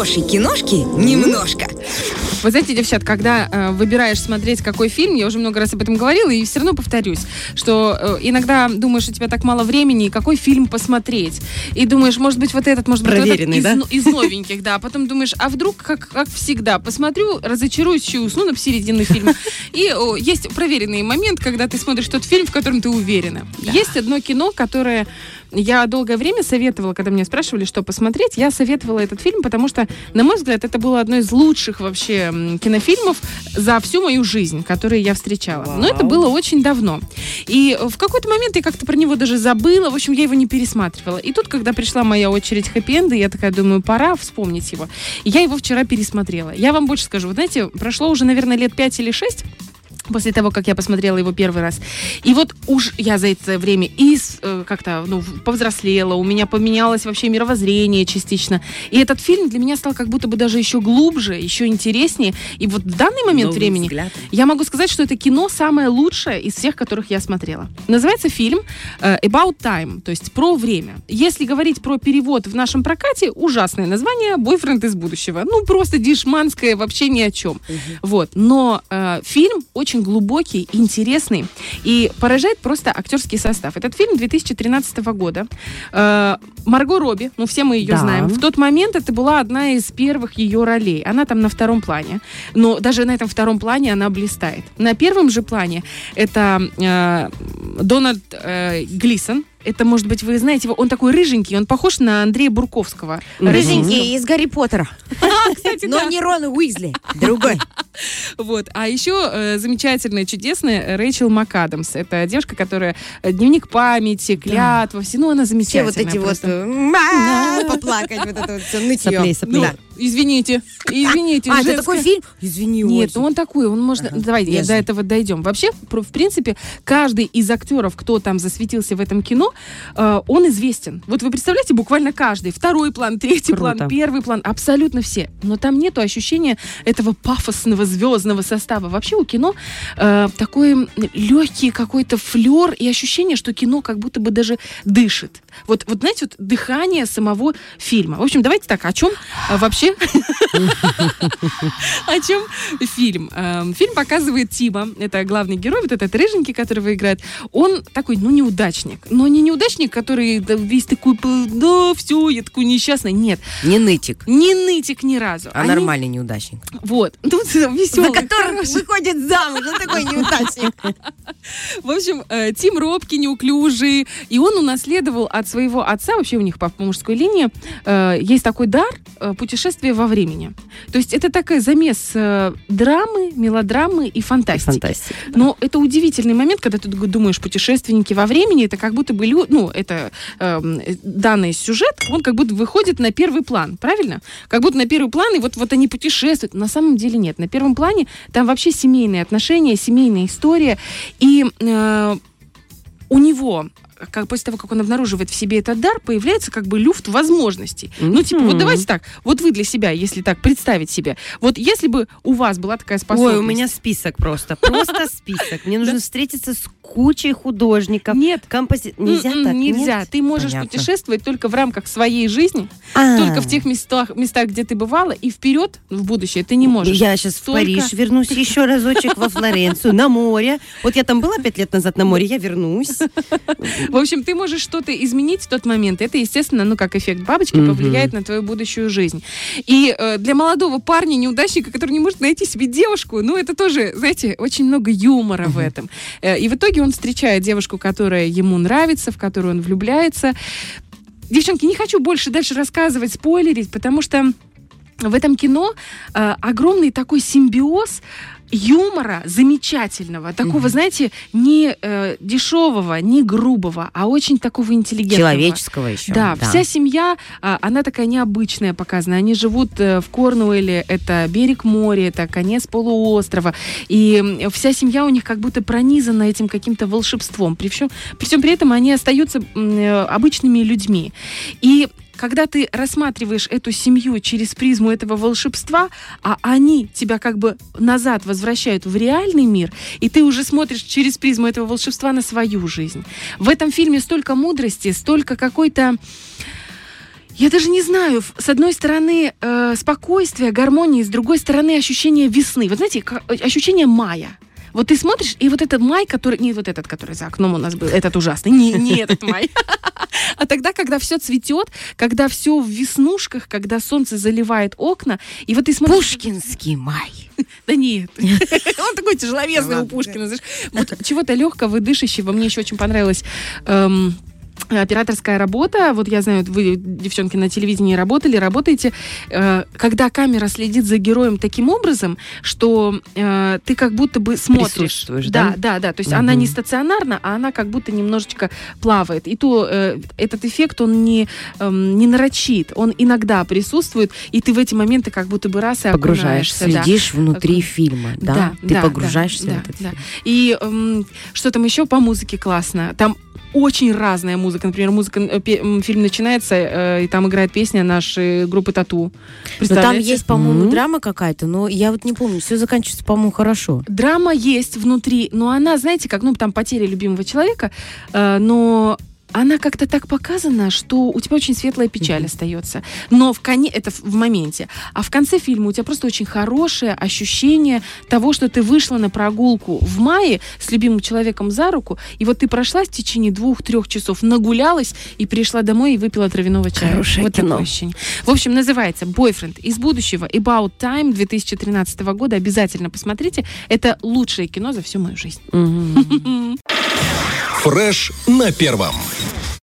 хорошей киношки немножко. Вы знаете, девчат, когда э, выбираешь смотреть какой фильм, я уже много раз об этом говорила, и все равно повторюсь, что э, иногда думаешь, у тебя так мало времени, и какой фильм посмотреть. И думаешь, может быть, вот этот, может быть, вот этот из, да? из новеньких, да. А потом думаешь, а вдруг, как, как всегда, посмотрю, разочаруюсь, еще усну на середину фильма. И о, есть проверенный момент, когда ты смотришь тот фильм, в котором ты уверена. Есть одно кино, которое я долгое время советовала, когда меня спрашивали, что посмотреть, я советовала этот фильм, потому что, на мой взгляд, это было одно из лучших вообще кинофильмов за всю мою жизнь, которые я встречала. Но это Вау. было очень давно. И в какой-то момент я как-то про него даже забыла, в общем, я его не пересматривала. И тут, когда пришла моя очередь хэппи-энда, я такая думаю, пора вспомнить его. И я его вчера пересмотрела. Я вам больше скажу, вы знаете, прошло уже, наверное, лет 5 или 6, после того, как я посмотрела его первый раз. И вот уж я за это время и э, как-то ну, повзрослела, у меня поменялось вообще мировоззрение частично. И этот фильм для меня стал как будто бы даже еще глубже, еще интереснее. И вот в данный момент Новый времени взгляд. я могу сказать, что это кино самое лучшее из всех, которых я смотрела. Называется фильм э, About Time, то есть про время. Если говорить про перевод в нашем прокате, ужасное название «Бойфренд из будущего». Ну, просто дешманское, вообще ни о чем. Вот. Но э, фильм очень глубокий, интересный и поражает просто актерский состав. Этот фильм 2013 года. Э, Марго Робби, ну все мы ее Да. знаем. В тот момент это была одна из первых ее ролей. Она там на втором плане. Но даже на этом втором плане она блистает. На первом же плане это э, Дональд э, Глисон. Это, может быть, вы знаете его, он такой рыженький, он похож на Андрея Бурковского. Рыженький из Гарри Поттера. Кстати, Но да. не Рон Уизли, другой. Вот. А еще э, замечательная, чудесная Рэйчел МакАдамс. Это девушка, которая э, дневник памяти, клятва, все. Ну, она Все замечательная. вот эти вот просто. э, ма, поплакать, вот это вот все Соплей, нытье. соплей. Ну, Да. Извините, извините. А, это женское- такой фильм? Извини, Нет, очень. ну он такой, он можно... Давайте, я Нежный. до этого дойдем. Вообще, в принципе, каждый из актеров, кто там засветился в этом кино, э, он известен. Вот вы представляете, буквально каждый. Второй план, третий Круто. план, первый план, абсолютно все. Но там нету ощущения этого пафосного звездного состава. Вообще у кино э, такой легкий какой-то флер и ощущение, что кино как будто бы даже дышит. Вот, вот знаете, вот дыхание самого фильма. В общем, давайте так, о чем э, вообще о чем фильм? Эм, Фильм показывает Тима, это главный герой, вот этот рыженький, которого играет. Он такой, ну, неудачник. Но не неудачник, который весь такой, да, все, я такой несчастный. Нет, Не нытик, не нытик ни разу. а нормальный неудачник. Вот, тут За веселый. которым выходит замуж, он такой неудачник. В общем, э, Тим робкий, неуклюжий, и он унаследовал от своего отца, вообще у них по, мужской линии, э, есть такой дар э, путешествия во времени. То есть это такой замес э, драмы, мелодрамы и фантастики. Фантастика. Но это удивительный момент, когда ты думаешь, путешественники во времени, это как будто бы, ну, это эм, э, данный сюжет, он как будто выходит на первый план, правильно? Как будто на первый план, и вот, вот они путешествуют. На самом деле нет. На первом плане там вообще семейные отношения, семейная история. И э, у него как после того, как он обнаруживает в себе этот дар, появляется как бы люфт возможностей. Ну, типа, вот давайте так, вот вы для себя, если так представить себе, вот если бы у вас была такая способность... Ой, у меня список просто. Просто список. Мне нужно встретиться с кучей художников. Нет, Компози... Нельзя так? Нельзя. Ты можешь путешествовать только в рамках своей жизни, А. только в тех местах, местах, где ты бывала, и вперед в будущее ты не можешь. Я сейчас в Париж вернусь еще разочек во Флоренцию, на море. Вот я там была пять лет назад на море, я вернусь. В общем, ты можешь что-то изменить в тот момент. Это, естественно, ну, как эффект бабочки, повлияет на твою будущую жизнь. И э, для молодого парня, неудачника, который не может найти себе девушку, ну, это тоже, знаете, очень много юмора в этом. Э, и в итоге он встречает девушку, которая ему нравится, в которую он влюбляется. Девчонки, не хочу больше дальше рассказывать, спойлерить, потому что в этом кино э, огромный такой симбиоз юмора замечательного, такого, знаете, не э, дешевого, не грубого, а очень такого интеллигентного. Человеческого еще. Да, вся семья, а, она такая необычная показана. Они живут э, в Корнуэле, это берег моря, это конец полуострова. И вся семья у них как будто пронизана этим каким-то волшебством. При всем, при всем при этом они остаются э, обычными людьми. И когда ты рассматриваешь эту семью через призму этого волшебства, а они тебя как бы назад возвращают в реальный мир, и ты уже смотришь через призму этого волшебства на свою жизнь. В этом фильме столько мудрости, столько какой-то Я даже не знаю, с одной стороны э, спокойствие, гармония, с другой стороны ощущение весны. Вы знаете, э, ощущение мая. Вот ты смотришь, и вот этот май, который... Не вот этот, который за окном у нас был, этот ужасный. Не, не этот май. А тогда, когда все цветет, когда все в веснушках, когда солнце заливает окна, и вот ты смотришь... Пушкинский май. Да нет. Он такой тяжеловесный у. Пушкина. знаешь. Вот чего-то легкого, дышащего. Мне еще очень понравилось эм, операторская работа, вот я знаю, вы, девчонки, на телевидении работали, работаете, э, когда камера следит за героем таким образом, что э, ты как будто бы смотришь. Да? да? Да, да, то есть она Мгм. не стационарна, а она как будто немножечко плавает. И то э, этот эффект, он не, эм, не нарочит, он иногда присутствует, и ты в эти моменты как будто бы раз и Погружаешься, окунаешься, да. Следишь внутри Такой. фильма, да? Да, Ты да, погружаешься да, в этот да. фильм. И эм, что там еще по музыке классно? Там очень разная музыка. Например, музыка, э, фильм начинается, э, и там играет песня нашей группы Тату. Но там Представляете? есть, по-моему, Мгм. драма какая-то, но я вот не помню. Все заканчивается, по-моему, хорошо. Драма есть внутри, но она, знаете, как, ну, там потеря любимого человека, э, но она как-то так показана, что у тебя очень светлая печаль остается. Но в коне это в моменте. А в конце фильма у тебя просто очень хорошее ощущение того, что ты вышла на прогулку в мае с любимым человеком за руку, и вот ты прошла в течение двух-трех часов, нагулялась и пришла домой и выпила травяного чая. Хорошее вот кино. такое ощущение. В общем, называется «Бойфренд из будущего» About Time 2013 года. Обязательно посмотрите. Это лучшее кино за всю мою жизнь. Мгм. Фреш на первом.